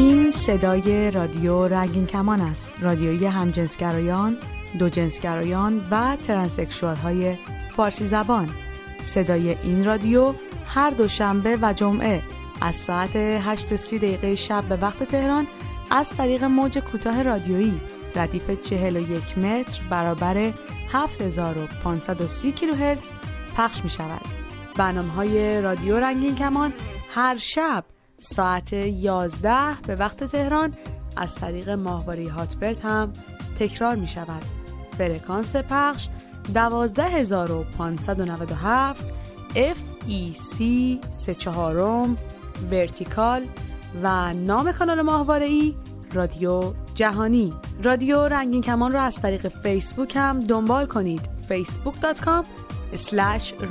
این صدای رادیو رنگین کمان است رادیویی همجنسگرایان دو جنسگرایان و ترنسکشوال های فارسی زبان صدای این رادیو هر دوشنبه و جمعه از ساعت 8 و دقیقه شب به وقت تهران از طریق موج کوتاه رادیویی ردیف 41 متر برابر 7530 کیلوهرتز پخش می شود. برنامه های رادیو رنگین کمان هر شب ساعت 11 به وقت تهران از طریق ماهواره Hotbird هم تکرار می شود. فرکانس پخش 12597 FEC 34 vertical و نام کانال ماهواره ای رادیو جهانی. رادیو رنگین کمان را از طریق فیسبوک هم دنبال کنید. facebook.com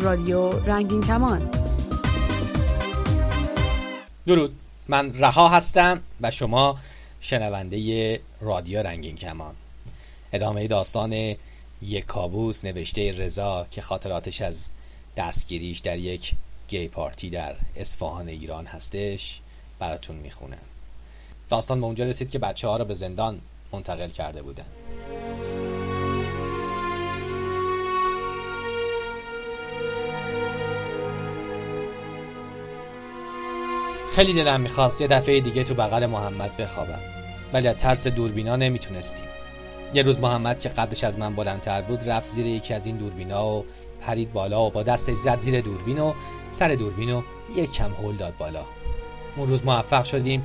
رادیو رنگین کمان. درود. من رها هستم و شما شنونده رادیو رنگین کمان. ادامه داستان یک کابوس نوشته رضا که خاطراتش از دستگیریش در یک گی پارتی در اصفهان ایران هستش براتون می‌خونم. داستان به اونجا رسید که بچه ها رو به زندان منتقل کرده بودن. خیلی دلم می‌خواست یه دفعه دیگه تو بغل محمد بخوابم. ولی از ترس دوربینا نمی‌تونستیم. یه روز محمد که قدش از من بلندتر بود رفت زیر یکی از این دوربینا و پرید بالا و با دستش زد زیر دوربین و سر دوربین و یک کم هول داد بالا. اون روز موفق شدیم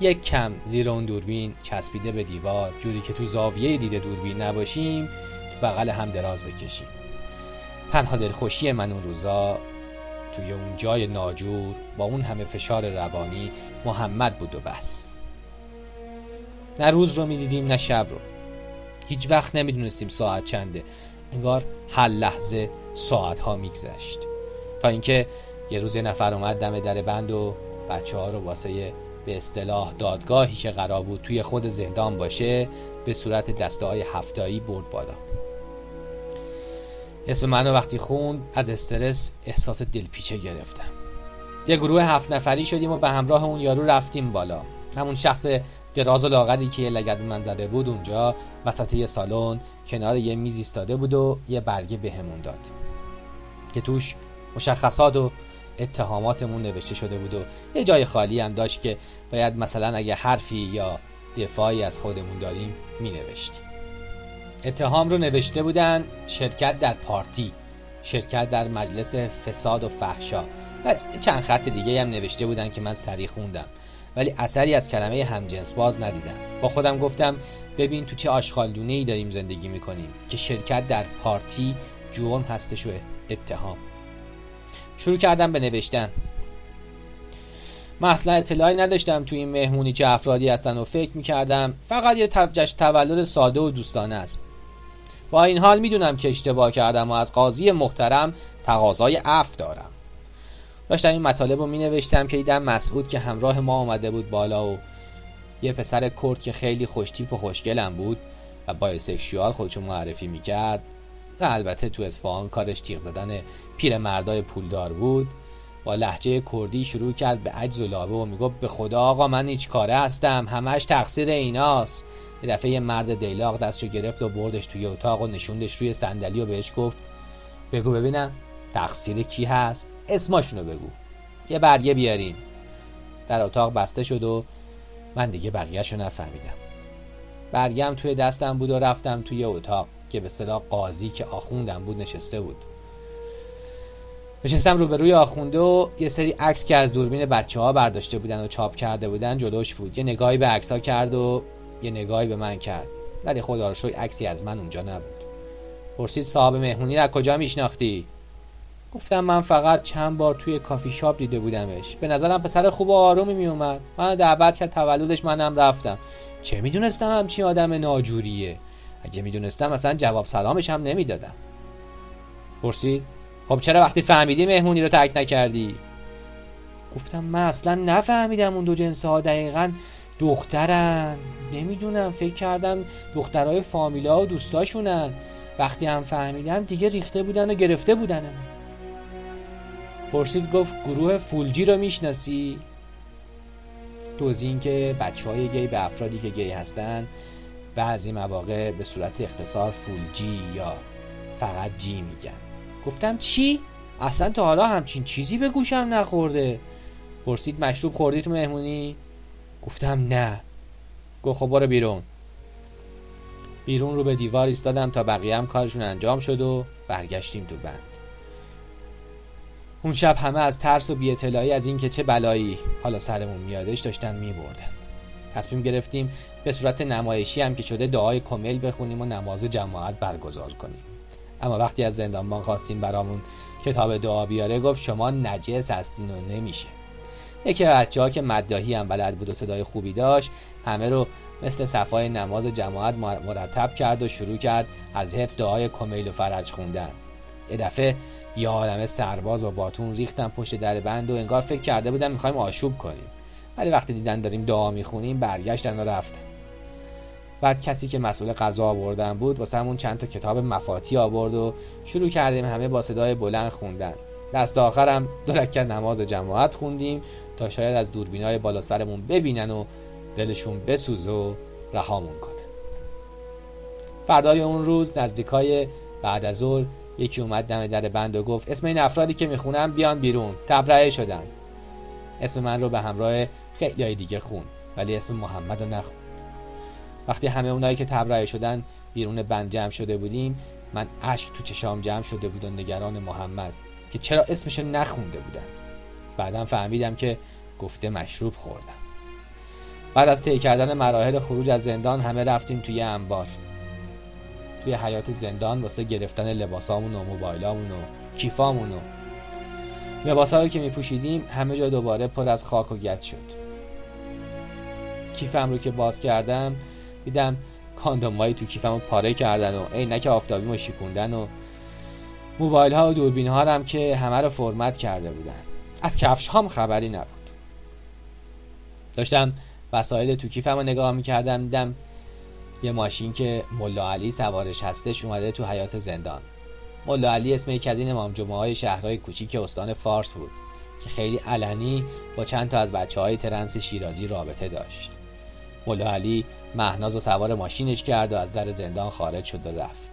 یک کم زیر اون دوربین چسبیده به دیوار. جوری که تو زاویه دیده دوربین نباشیم بغل هم دراز بکشیم. تنها دلخوشی من اون روزا توی اون جای ناجور با اون همه فشار روانی محمد بود و بس. نه روز رو می‌دیدیم نه شب رو. هیچ وقت نمی‌دونستیم ساعت چنده. انگار هر لحظه ساعت ها میگذشت. تا اینکه یه روز نفر اومد دم در بند و بچه ها رو واسه به اصطلاح دادگاهی که قرار بود توی خود زندان باشه به صورت دسته های هفتایی برد بالا. اسم منو وقتی خوند از استرس احساس دلپیچه گرفتم. یه گروه هفت نفری شدیم و به همراه اون یارو رفتیم بالا. همون شخص دراز و لاغری که لگد من زده بود اونجا وسط یه سالن کنار یه میز ایستاده بود و یه برگه بهمون داد. که توش مشخصات و اتهاماتمون نوشته شده بود و یه جای خالی هم داشت که باید مثلا اگه حرفی یا دفاعی از خودمون داریم می نوشتیم. اتهام رو نوشته بودن شرکت در پارتی شرکت در مجلس فساد و فحشا. و چند خط دیگه هم نوشته بودن که من سریع خوندم. ولی اثری از کلمه همجنس باز ندیدم. با خودم گفتم ببین تو چه آشغالدونه ای داریم زندگی می‌کنیم که شرکت در پارتی جرم هستش و اتهام. شروع کردم به نوشتن. من اصلا اطلاعی نداشتم تو این مهمونی چه افرادی هستن و فکر می‌کردم فقط یه جشن تولد ساده و دوستانه است. با این حال می‌دونم که اشتباه کردم و از قاضی محترم تقاضای عفو دارم. داشتم این مطالب رو می نوشتم که دیدم مسعود که همراه ما آمده بود بالا و یه پسر کرد که خیلی خوشتیپ و خوشگلم بود و بایسکشوال خودشو معرفی می‌کرد. و البته تو اصفهان کارش تیغ زدن پیر مردای پولدار بود. با لحجه کردی شروع کرد به عجز و لابه و می‌گفت به خدا آقا من هیچ کاره هستم همش تقصیر ایناست. یه دفعه یه مرد دیلاق دستشو گرفت و بردش توی اتاق و نشوندش روی صندلی و بهش گفت بگو ببینم تقصیر کی هست؟ اسماشونو بگو. یه برگه بیارین. در اتاق بسته شد و من دیگه بقیهشو نفهمیدم. برگم توی دستم بود و رفتم توی اتاق که به صدا قاضی که آخوندم بود نشسته بود. نشستم روبروی آخونده و یه سری عکس که از دوربین بچه ها برداشته بودن و چاپ کرده بودن جلوش بود. یه نگاهی به عکس ها کرد و یه نگاهی به من کرد. ولی خدا رو عکسی از من اونجا نبود. پرسید صاحب مهمونی را کجا میشناختی؟ گفتم من فقط چند بار توی کافی شاپ دیده بودمش. به نظرم پسر خوب و آرومی میومد من دعوت کرد تولدش منم رفتم. چه می‌دونستم همچی آدم ناجوریه؟ اگه می‌دونستم اصلا جواب سلامش هم نمی‌دادم. پرسید خب چرا وقتی فهمیدی مهمونی رو ترک نکردی؟ گفتم من اصلا نفهمیدم اون دو جنس ها دقیقا دخترن. نمی‌دونم فکر کردم دخترای فامیلا و دوستاشونن. وقتی هم فهمیدم دیگه ریخته بودن و گرفته بودنم پرسید گفت گروه فولجی رو می‌شناسی؟ دوزی این که بچه های گی به افرادی که گی هستن بعضی مواقع به صورت اختصار فول جی یا فقط جی میگن. گفتم چی؟ اصلا تا حالا همچین چیزی به گوشم نخورده. پرسید مشروب خوردی تو مهمونی؟ گفتم نه. گفت خب برو بیرون. بیرون رو به دیوار ایستادم تا بقیه هم کارشون انجام شد و برگشتیم تو بند. اون شب همه از ترس و بیاطلاعی از اینکه چه بلایی حالا سرمون میادش داشتن میبردن. تصمیم گرفتیم به صورت نمایشی هم که شده دعای کمیل بخونیم و نماز جماعت برگزار کنیم. اما وقتی از زندانبان خواستیم برامون کتاب دعا بیاره گفت شما نجس هستین و نمیشه. یکی بچه ها که مداهی هم بلد بود و صدای خوبی داشت همه رو مثل صفای نماز جماعت مرتب کرد و شروع کرد از حفظ دعای کمیل و فرج خوندن. یه دفعه یه عالم سرباز با باتون ریختن پشت در بند و انگار فکر کرده بودن می‌خوایم آشوب کنیم. ولی وقتی دیدن داریم دعا می‌خونیم برگشتن و رفتن. بعد کسی که مسئول غذا آوردن بود واسه همون چند تا کتاب مفاتی آورد و شروع کردیم همه با صدای بلند خوندن. دست آخرم دو رکعت نماز جماعت خوندیم تا شاید از دوربینای بالا سرمون ببینن و دلشون بسوز و رهامون کنه. فردای اون روز نزدیکای بعد از ظهر یکی اومد دم در بند و گفت اسم این افرادی که می‌خونم بیان بیرون تبرئه شدن. اسم من رو به همراه خیلی دیگه خون ولی اسم محمد رو نخون. وقتی همه اونایی که تبرئه شدن بیرون بند جمع شده بودیم من اشک تو چشام جمع شده بود و نگران محمد که چرا اسمشو نخونده بودن؟ بعدم فهمیدم که گفته مشروب خوردم. بعد از طی کردن مراحل خروج از زندان همه رفتیم توی انبار. توی حیات زندان واسه گرفتن لباسامون و موبایلامون و کیفامون و لباسا رو که میپوشیدیم همه جا دوباره پر از خاک و گچ شد. کیفم رو که باز کردم دیدم کاندومایی تو کیفم رو پاره کردن و عینک آفتابی رو شیکوندن و موبایل ها و دوربین ها هم که همه رو فرمت کرده بودن. از کفش هم خبری نبود. داشتم وسایل تو کیفم رو نگاه می‌کردم دیدم یه ماشین که ملا علی سوارش هستش اومده تو حیات زندان. ملا علی اسم یک از این امام جمعه های شهرهای کوچیک استان فارس بود که خیلی علنی با چند تا از بچه های ترنس شیرازی رابطه داشت. ملا علی مهناز و سوار ماشینش کرد و از در زندان خارج شد و رفت.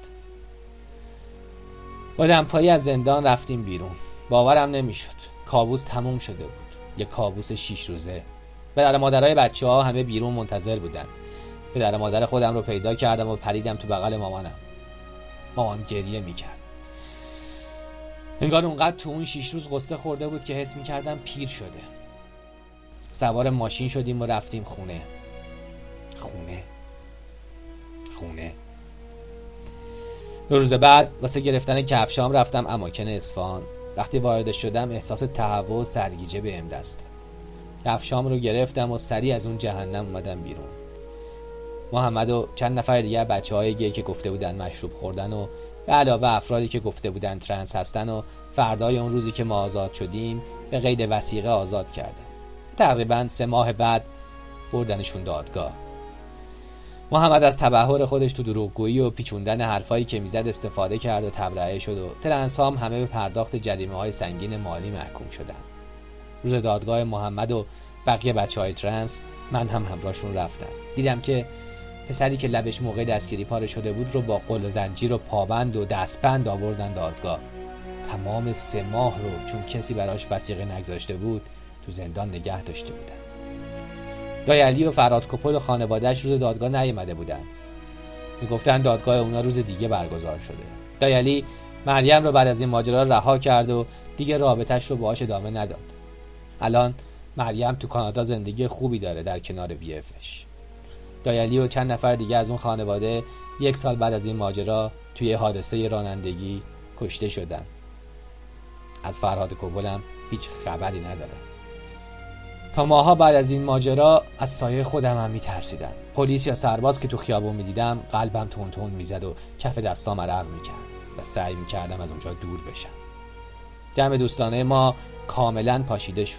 با دمپایی از زندان رفتیم بیرون. باورم نمی‌شد. کابوس تموم شده بود. یه کابوس شیش روزه. پدر مادرای بچه ها همه بیرون منتظر بودند. پدر مادر خودم رو پیدا کردم و پریدم تو بغل مامانم. مامان گریه می‌کرد. انگار اونقدر تو اون شیش روز قصه خورده بود که حس می‌کردم پیر شده. سوار ماشین شدیم و رفتیم خونه. خونه. خونه. دو روز بعد واسه گرفتن کفشام رفتم اماکن اصفهان. وقتی وارد شدم احساس تهوع و سرگیجه به دست کفشام رو گرفتم و سریع از اون جهنم اومدم بیرون. محمد و چند نفر دیگه بچه های گی که گفته بودن مشروب خوردن و به علاوه افرادی که گفته بودن ترنس هستن و فردای اون روزی که ما آزاد شدیم به قید وسیقه آزاد کردن. تقریبا سه ماه بعد بردنشون دادگاه. محمد از تبهر خودش تو دروغگویی و پیچوندن حرفایی که می‌زد استفاده کرد و تبرئه شد و ترنسام همه به پرداخت جریمه های سنگین مالی محکوم شدن روز دادگاه محمد و بقیه بچه های ترنس من هم همراهشون رفتم دیدم که پسری که لبش موقع دستگیری پاره شده بود رو با قل و زنجیر و پابند و دستبند آوردن دادگاه. تمام سه ماه رو چون کسی براش وسیقه نگذاشته بود تو زندان نگه داشته بودن. دایلی و فراد کپل و خانوادهش روز دادگاه نیامده بودن. می‌گفتن دادگاه اونا روز دیگه برگزار شده. دایلی مریم رو بعد از این ماجرا رها کرد و دیگه رابطش رو باهاش ادامه نداد. الان مریم تو کانادا زندگی خوبی داره در کنار بیفش دایلی و چند نفر دیگه از اون خانواده یک سال بعد از این ماجرا توی حادثه رانندگی کشته شدن. از فرهاد کوبلم هیچ خبری نداره. تا ماها بعد از این ماجرا از سایه خودم هم میترسیدم. پلیس یا سرباز که تو خیابون می‌دیدم قلبم تون تون می‌زد و کف دستام عرق می‌کرد و سعی می‌کردم از اونجا دور بشم. جمع دوستانه ما کاملا پاشیده شد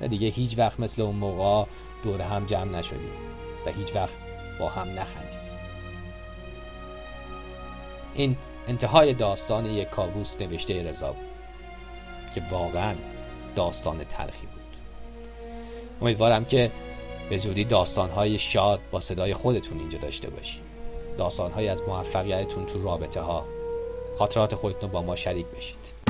و دیگه هیچ وقت مثل اون موقع دور هم جمع نشدیم و هیچ وقت با هم نخندیدیم. این انتهای داستان یک کابوس نوشته رضا بود که واقعا داستان تلخی امیدوارم که به زودی داستانهای شاد با صدای خودتون اینجا داشته باشیم داستانهایی از موفقیتتون تو رابطه ها خاطرات خودتون با ما شریک بشید.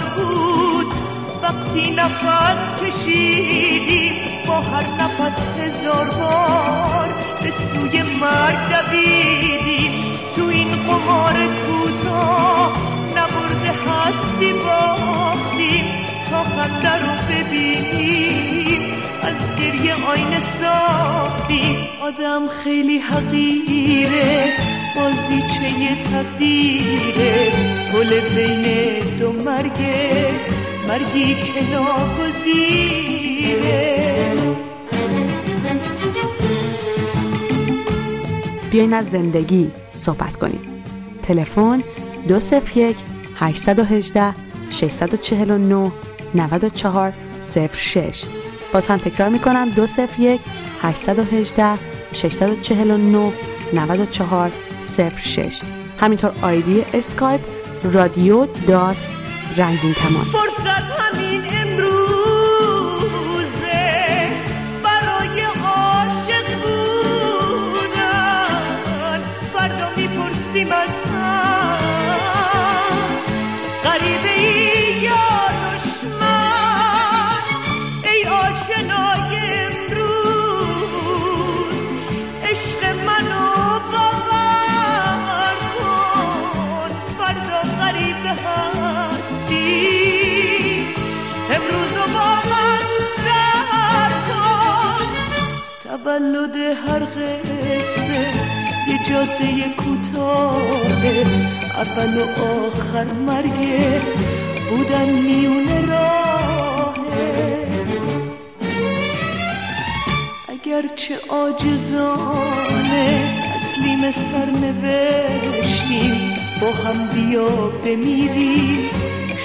سفر بود. وقتی نفس کشیدیم با هر نفس هزار بار به سوی مرگ دویدیم تو این قمار کوتاه نبرده هستی باختیم تا خنده رو ببینیم از گریه آینه ساختی. آدم خیلی حقیره. بازیچه تقدیره گل بین دو مرگه مرگی که ناگزیره. بیاین از زندگی صحبت کنیم. تلفن 201 818 649 94 06 باز هم تکرار می‌کنم 201 818 649 94 06 همینطور آیدی اسکایپ رادیو دات رنگین کمان فرصت همین هر قصه یه جاده کوتاه اول و آخر مرگه بودن میون راهه. اگرچه آجزانه تسلیم سر نوشتیم با هم بیا بمیریم.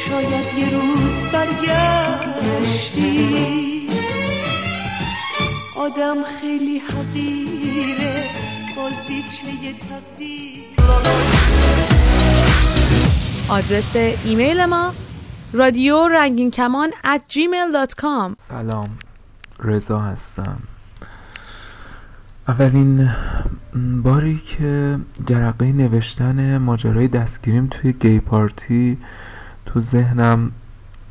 شاید یه روز برگشتیم. آدم خیلی حقیره. بازیچه تقدیر؟ آدرس ایمیل ما رادیو رنگین کمان at gmail.com سلام رضا هستم. اولین باری که جرقه نوشتن ماجرای دستگیریم توی گی پارتی تو ذهنم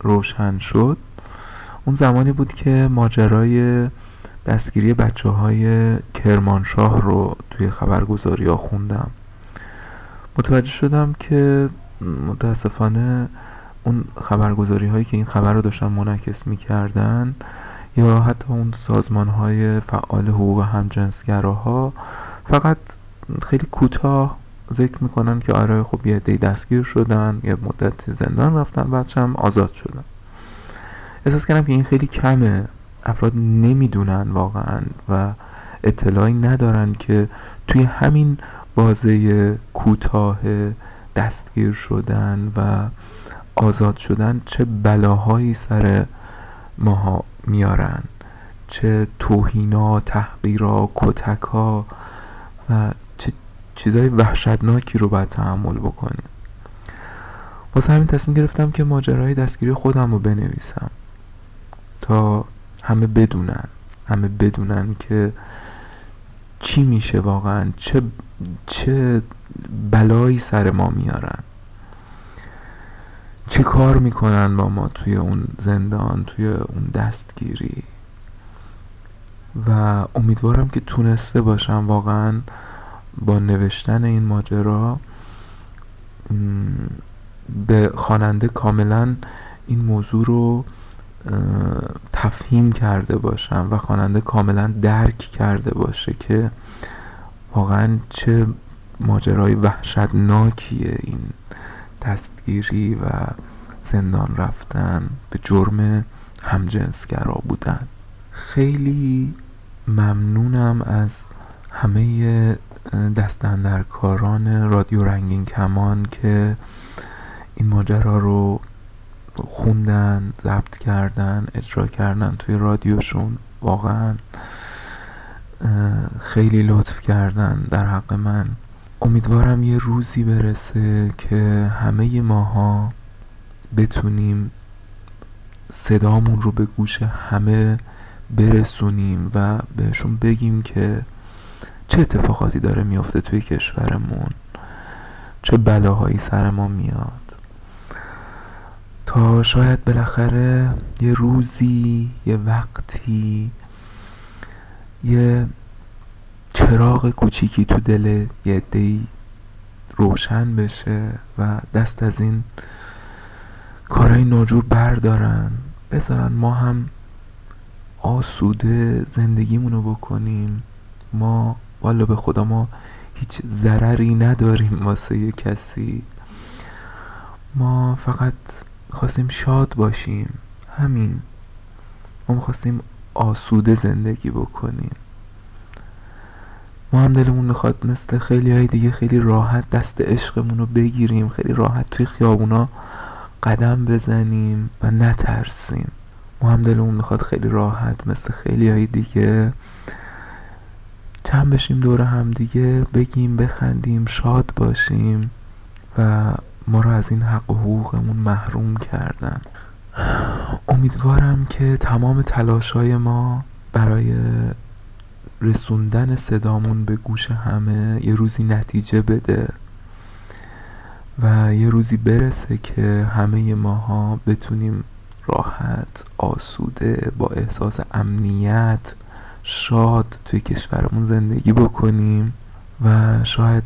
روشن شد. اون زمانی بود که ماجرای دستگیری بچه های کرمانشاه رو توی خبرگزاری ها خوندم. متوجه شدم که متاسفانه اون خبرگزاری هایی که این خبر رو داشتن منعکس می‌کردن یا حتی اون سازمان های فعال حقوق همجنسگراها فقط خیلی کوتاه ذکر می‌کنن که آره خب یه دستگیر شدن یه مدت زندان رفتن بعدش هم آزاد شدن. احساس کردم که این خیلی کمه. افراد نمی‌دونن واقعا و اطلاعی ندارن که توی همین بازه کوتاه دستگیر شدن و آزاد شدن چه بلاهایی سر ماها میارن چه توهینا تحقیرا کتکا و چه چیزای وحشتناکی رو باید تحمل بکنیم. واسه همین تصمیم گرفتم که ماجرای دستگیری خودم رو بنویسم تا همه بدونن. همه بدونن که چی میشه واقعا چه چه بلایی سر ما میارن. چه کار می‌کنن با ما توی اون زندان توی اون دستگیری. و امیدوارم که تونسته باشم واقعا با نوشتن این ماجرا به خواننده کاملا این موضوع رو تفهیم کرده باشم و خواننده کاملا درک کرده باشه که واقعا چه ماجرای وحشتناکیه این دستگیری و زندان رفتن به جرم همجنسگرا بودن. خیلی ممنونم از همه دستندرکاران رادیو رنگین کمان که این ماجرا رو خوندن ضبط کردن اجرا کردن توی رادیوشون واقعا خیلی لطف کردن در حق من. امیدوارم یه روزی برسه که همه ماها بتونیم صدامون رو به گوش همه برسونیم و بهشون بگیم که چه اتفاقاتی داره میفته توی کشورمون چه بلاهایی سر ما میاد. شاید بالاخره یه روزی یه وقتی یه چراغ کوچیکی تو دل یه دی روشن بشه و دست از این کارهای ناجور بردارن. بذارن ما هم آسوده زندگیمونو بکنیم. ما والا به خدا ما هیچ ضرری نداریم واسه کسی. ما فقط خواستیم شاد باشیم. همین. ما خواستیم آسوده زندگی بکنیم. ما هم دلمون می‌خواد مثل خیلی های دیگه خیلی راحت دست عشقمون رو بگیریم خیلی راحت توی خیابونا قدم بزنیم و نترسیم. ما هم دلمون می‌خواد خیلی راحت مثل خیلی های دیگه چند بشیم دور هم دیگه بگیم بخندیم شاد باشیم و ما رو از این حق و حقوقمون محروم کردن. امیدوارم که تمام تلاش های ما برای رسوندن صدامون به گوش همه یه روزی نتیجه بده و یه روزی برسه که همه ماها بتونیم راحت آسوده با احساس امنیت شاد توی کشورمون زندگی بکنیم و شاید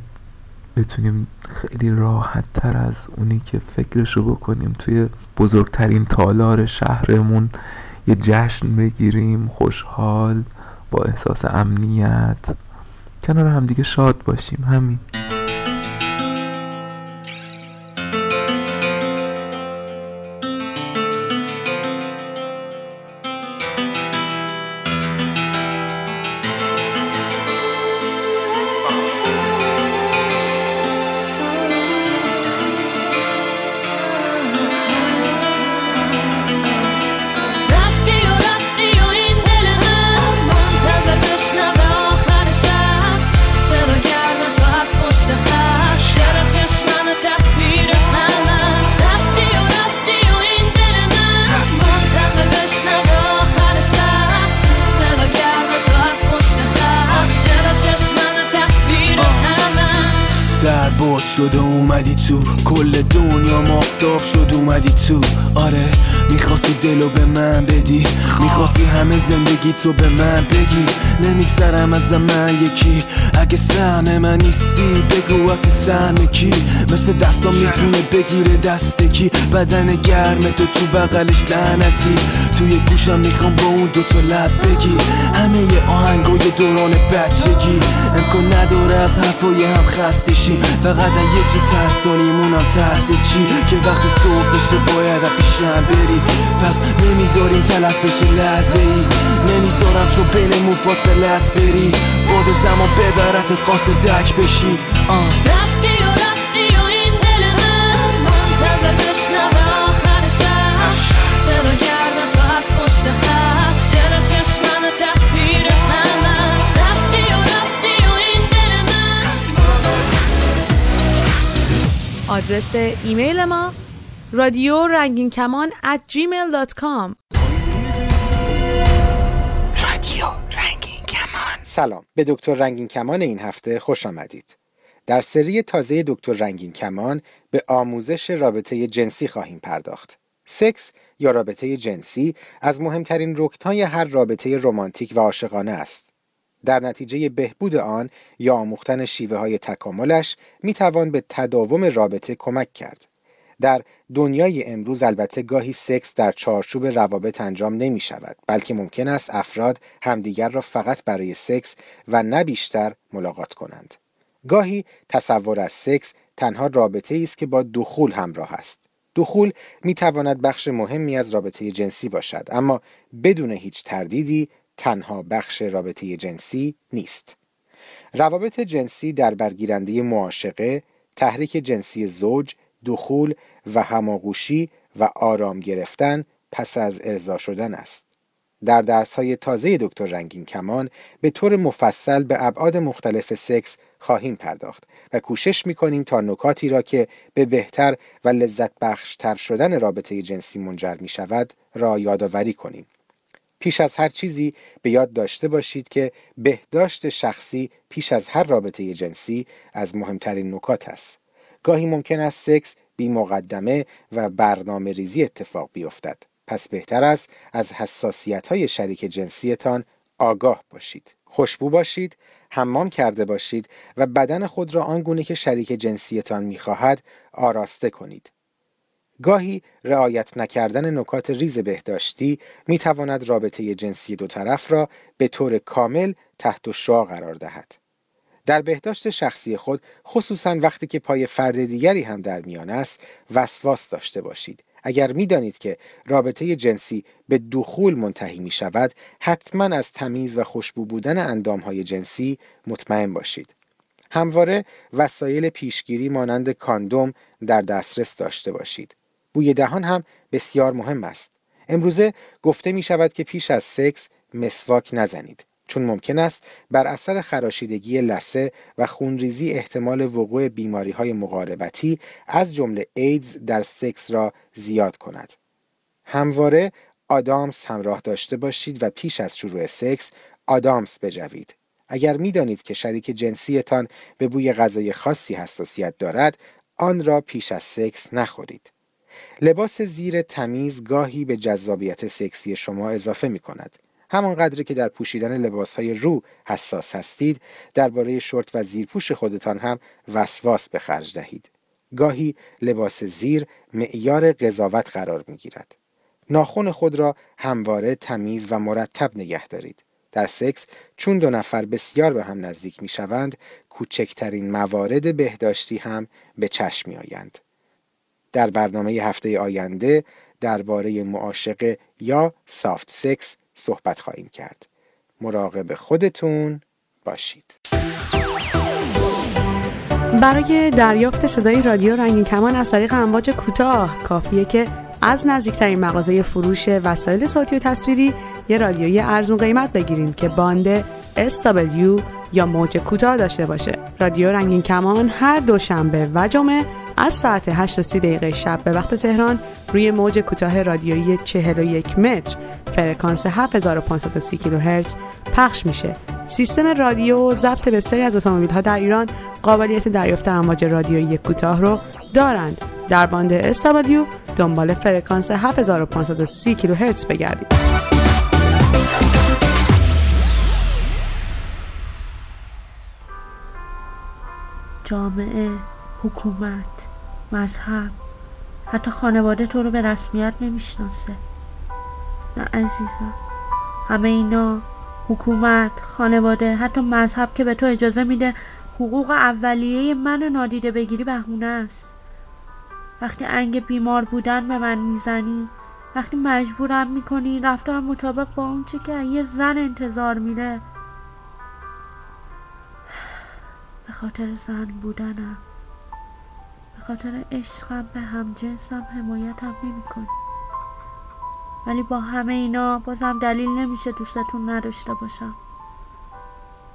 بتونیم خیلی راحت تر از اونی که فکرشو بکنیم. توی بزرگترین تالار شهرمون یه جشن بگیریم خوشحال با احساس امنیت. کنار همدیگه شاد باشیم. همین. آره می‌خواستی دلو به من بدی؟ می‌خواستی همه زندگی تو به من بگی؟ نمیگذرم از من یکی. اگه سهم من نیستی بگو اصی سهم کی؟ مثل دستام می‌تونه بگیره دست کی؟ بدن گرم تو تو بغلش لعنتی. توی گوشم می‌خوام با اون دوتا لب بگی. همه آهنگای دوران بچگی. امکان نداره از حرفای هم خسته فقط یه چی ترس دانیمونم ترس چی؟ که وقتی صبح بشه باید پیشم بری. پس نمی‌ذاریم تلف بشه لحظه ای نمی‌ذارم چون بینمون فاصله است بری. باد زمان ببرت دک بشی. آه. آدرس ایمیل ما. رادیو رنگین کمان at gmail.com سلام به دکتر رنگین کمان این هفته خوش آمدید در سری تازه دکتر رنگین کمان به آموزش رابطه جنسی خواهیم پرداخت سکس یا رابطه جنسی از مهمترین رکنهای هر رابطه رمانتیک و عاشقانه است. در نتیجه بهبود آن یا آموختن شیوه های تکاملش می توان به تداوم رابطه کمک کرد. در دنیای امروز البته گاهی سکس در چارچوب روابط انجام نمی شود بلکه ممکن است افراد همدیگر را فقط برای سکس و نه بیشتر ملاقات کنند. گاهی تصور از سکس تنها رابطه است که با دخول همراه است. دخول می تواند بخش مهمی از رابطه جنسی باشد اما بدون هیچ تردیدی تنها بخش رابطه جنسی نیست. روابط جنسی در برگیرنده معاشقه، تحریک جنسی زوج، دخول و هماغوشی و آرام گرفتن پس از ارضا شدن است. در درس های تازه دکتر رنگین کمان به طور مفصل به ابعاد مختلف سکس خواهیم پرداخت و کوشش می کنیم تا نکاتی را که به بهتر و لذت بخشتر شدن رابطه جنسی منجر می شود را یادآوری کنیم. پیش از هر چیزی به یاد داشته باشید که بهداشت شخصی پیش از هر رابطه جنسی از مهمترین نکات است. گاهی ممکن است سکس بی مقدمه و برنامه ریزی اتفاق بیفتد. پس بهتر است از حساسیت های شریک جنسیتان آگاه باشید. خوشبو باشید، حمام کرده باشید و بدن خود را آنگونه که شریک جنسیتان می‌خواهد آراسته کنید. گاهی رعایت نکردن نکات ریز بهداشتی می تواند رابطه جنسی دو طرف را به طور کامل تحت شعا قرار دهد. در بهداشت شخصی خود خصوصا وقتی که پای فرد دیگری هم در میان است وسواس داشته باشید. اگر می‌دانید که رابطه جنسی به دخول منتهی می شود حتما از تمیز و خوشبو بودن اندامهای جنسی مطمئن باشید. همواره وسایل پیشگیری مانند کاندوم در دسترس داشته باشید. بوی دهان هم بسیار مهم است. امروزه گفته می شود که پیش از سکس مسواک نزنید. چون ممکن است بر اثر خراشیدگی لسه و خونریزی احتمال وقوع بیماری های مقاربتی از جمله ایدز در سکس را زیاد کند. همواره آدامس همراه داشته باشید و پیش از شروع سکس آدامس بجوید. اگر می‌دانید که شریک جنسیتان به بوی غذای خاصی حساسیت دارد، آن را پیش از سکس نخورید. لباس زیر تمیز گاهی به جذابیت سکسی شما اضافه می کند. همان قدری که در پوشیدن لباسهای رو حساس هستید درباره شورت و زیرپوش خودتان هم وسواس به خرج دهید گاهی لباس زیر معیار قضاوت قرار می گیرد. ناخن خود را همواره تمیز و مرتب نگه دارید. در سکس چون دو نفر بسیار به هم نزدیک می شوند کوچکترین موارد بهداشتی هم به چشم می آیند. در برنامه هفته آینده درباره معاشقه یا سافت سکس صحبت خواهیم کرد. مراقب خودتون باشید. برای دریافت صدای رادیو رنگین کمان از طریق امواج کوتاه کافیه که از نزدیکترین مغازه فروش وسایل صوتی و تصویری یه رادیوی ارزون قیمت بگیریم که باند SW یا موج کوتاه داشته باشه. رادیو رنگین کمان هر دوشنبه و جمعه از ساعت 8 تا دقیقه شب به وقت تهران روی موج کوتاه رادیویی 41 متر فرکانس 7530 کیلوهرتز پخش میشه. سیستم رادیو ضبط بسیاری از اتومبیل ها در ایران قابلیت دریافت امواج رادیویی کوتاه رو دارند. در باند SW دنبال فرکانس 7530 کیلوهرتز بگردید. جامعه، حکومت، مذهب. حتی خانواده تو رو به رسمیت نمی‌شناسه. نه عزیزم. همه اینا حکومت خانواده حتی مذهب که به تو اجازه میده حقوق اولیه من نادیده بگیری بهونه است. وقتی انگ بیمار بودن به من می‌زنی وقتی مجبورم می‌کنی رفتار مطابق با اون چه که یه زن انتظار میره به خاطر زن بودنم. خاطر عشقم به هم جنسم حمایتم نمی کنی ولی با همه اینا بازم دلیل نمیشه دوستتون نداشته باشم.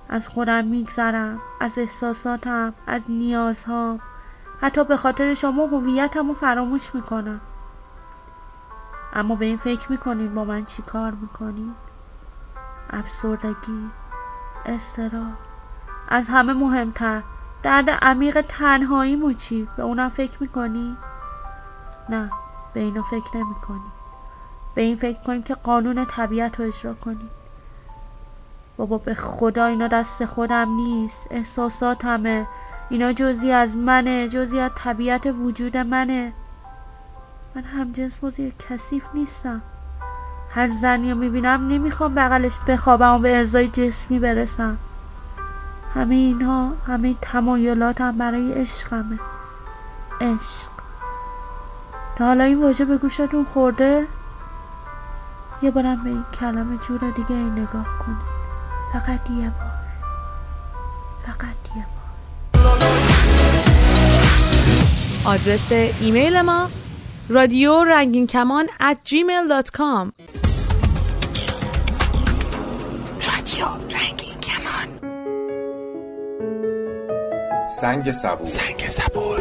از خودم میگذرم از احساساتم از نیازها حتی به خاطر شما هویتم رو فراموش می‌کنم. اما به این فکر می‌کنین با من چی کار می‌کنین افسردگی استراب از همه مهمتر. درد عمیق تنهایی چی؟ به اونم فکر می‌کنی؟ نه به اینا فکر نمی کنی به این فکر کنی که قانون طبیعت رو اجرا کنی. بابا به خدا اینا دست خودم نیست. احساسات همه اینا جزی از منه جزی از طبیعت وجود منه. من همجنس بازی کثیف نیستم. هر زنی رو می‌بینم نمی‌خوام بغلش بخوابم و به ازای جسمی برسم. همه اینها همه تمایلاتم برای عشقمه. عشق. تا حالا این واژه به گوشتون خورده؟ یه بارم به این کلمه جور دیگه ای نگاه کنید. فقط یه بار. فقط یه بار. آدرس ایمیل ما رادیو رنگین کمان at gmail.com سنگ صبور. سنگ صبور.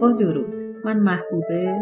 با درود. من محبوبه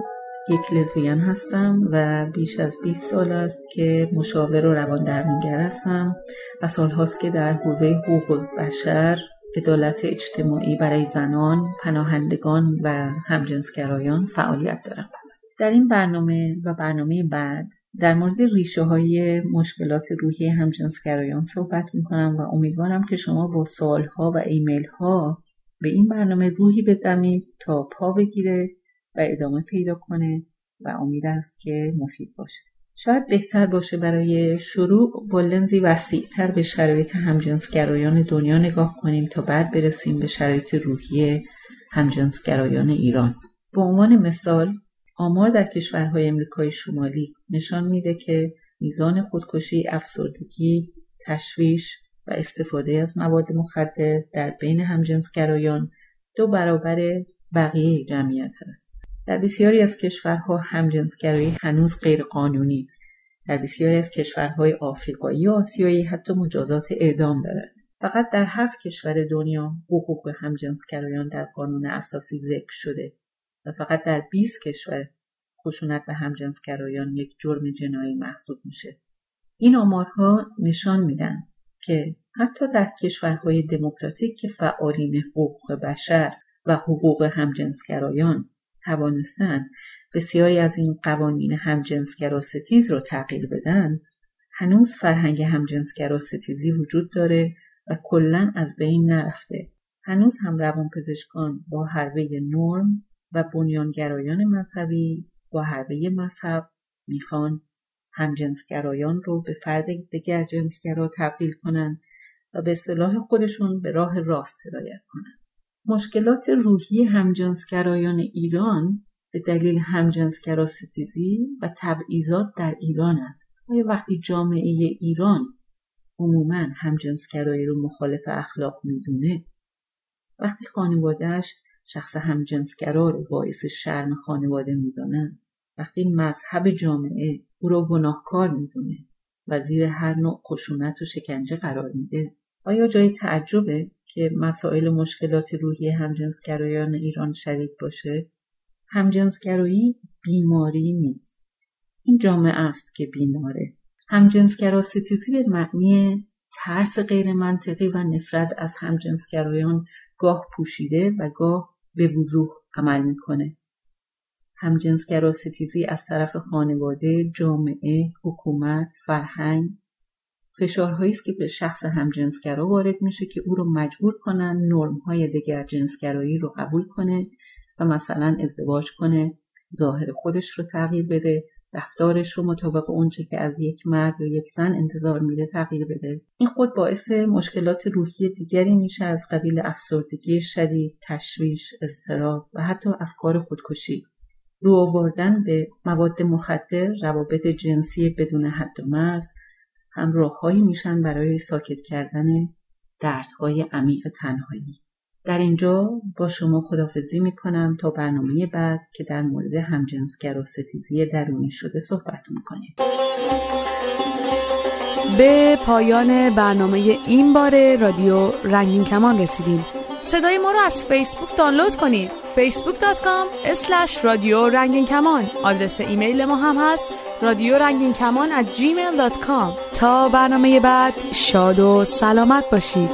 یک لزبیان هستم و بیش از 20 سال است که مشاور و روان درمانگر هستم و سالهاست که در حوزه حقوق بشر عدالت اجتماعی برای زنان، پناهندگان و همجنسگرایان فعالیت دارم. در این برنامه و برنامه بعد در مورد ریشه های مشکلات روحی همجنسگرایان صحبت می کنم و امیدوارم که شما با سوالها و ایمیل ها به این برنامه روحی بدمید تا پا بگیره و ادامه پیدا کنه و امید است که مفید باشه. شاید بهتر باشه برای شروع با لنزی وسیعتر به شرایط همجنسگرایان دنیا نگاه کنیم تا بعد برسیم به شرایط روحی همجنسگرایان ایران. به عنوان مثال آمار در کشورهای امریکای شمالی نشان میده که میزان خودکشی، افسردگی، تشویش و استفاده از مواد مخدر در بین همجنسگرایان دو برابر بقیه جمعیت است. در بسیاری از کشورها همجنسگرایی هنوز غیرقانونی است. در بسیاری از کشورهای آفریقایی و آسیایی حتی مجازات اعدام دارد. فقط در هفت کشور دنیا حقوق همجنسگرایان در قانون اساسی ذکر شده و فقط در 20 کشور خشونت به همجنسگرایان یک جرم جنایی محسوب میشه. این آمارها نشان میدن که حتی در کشورهای دموکراتیک که فعالین حقوق بشر و حقوق همجنسگرایان توانستند بسیاری از این قوانین همجنسگرا ستیز رو تغییر بدن هنوز فرهنگ همجنسگرا ستیزی وجود داره و کلا از بین نرفته هنوز هم روانپزشکان با حربه نرم و بنیانگرایان مذهبی با حربه مذهب می‌خوان همجنسگرایان رو به فرد دیگر جنسگرا تبدیل کنن و به صلاح خودشون به راه راست هدایت کنن. مشکلات روحی همجنسگرایان ایران به دلیل همجنسگرا ستیزی و تبعیضات در ایران است. آیا وقتی جامعه ایران عموما همجنسگرایی رو مخالف اخلاق می‌دونه وقتی خانوادهش شخص همجنسگرا رو باعث شرم خانواده می‌دانند وقتی مذهب جامعه او را گناهکار می‌دونه و زیر هر نوع خشونت و شکنجه قرار میده آیا جای تعجبه که مسائل مشکلات روحی همجنسگرایان ایران شدید باشه؟ همجنسگرایی بیماری نیست. این جامعه است که بیماره. همجنسگرا ستیزی به معنی ترس غیر منطقی و نفرت از همجنسگرایان گاه پوشیده و گاه به وضوح عمل می‌کنه. همجنسگرا ستیزی از طرف خانواده، جامعه، حکومت، فرهنگ فشارهایی است که به شخص همجنسگرا وارد میشه که او رو مجبور کنن نرمهای دیگر جنسگرایی رو قبول کنه و مثلا ازدواج کنه، ظاهر خودش رو تغییر بده، رفتارش رو مطابق اونچه که از یک مرد و یک زن انتظار میده تغییر بده. این خود باعث مشکلات روحی دیگری میشه از قبیل افسردگی شدید تشویش اضطراب و حتی افکار خودکشی. رو آوردن به مواد مخدر روابط جنسی بدون حد و مرز هم راههایی میشن برای ساکت کردن دردهای عمیق تنهایی. در اینجا با شما خدافزی می کنم تا برنامه بعد که در مورد همجنسگر و ستیزی درونی شده صحبت می کنیم. به پایان برنامه این بار رادیو رنگین کمان رسیدیم. صدای ما رو از فیسبوک دانلود کنید. facebook.com رادیو رنگین کمان آدرس ایمیل ما هم هست. رادیو رنگین کمان at gmail.com تا برنامه بعد شاد و سلامت باشید.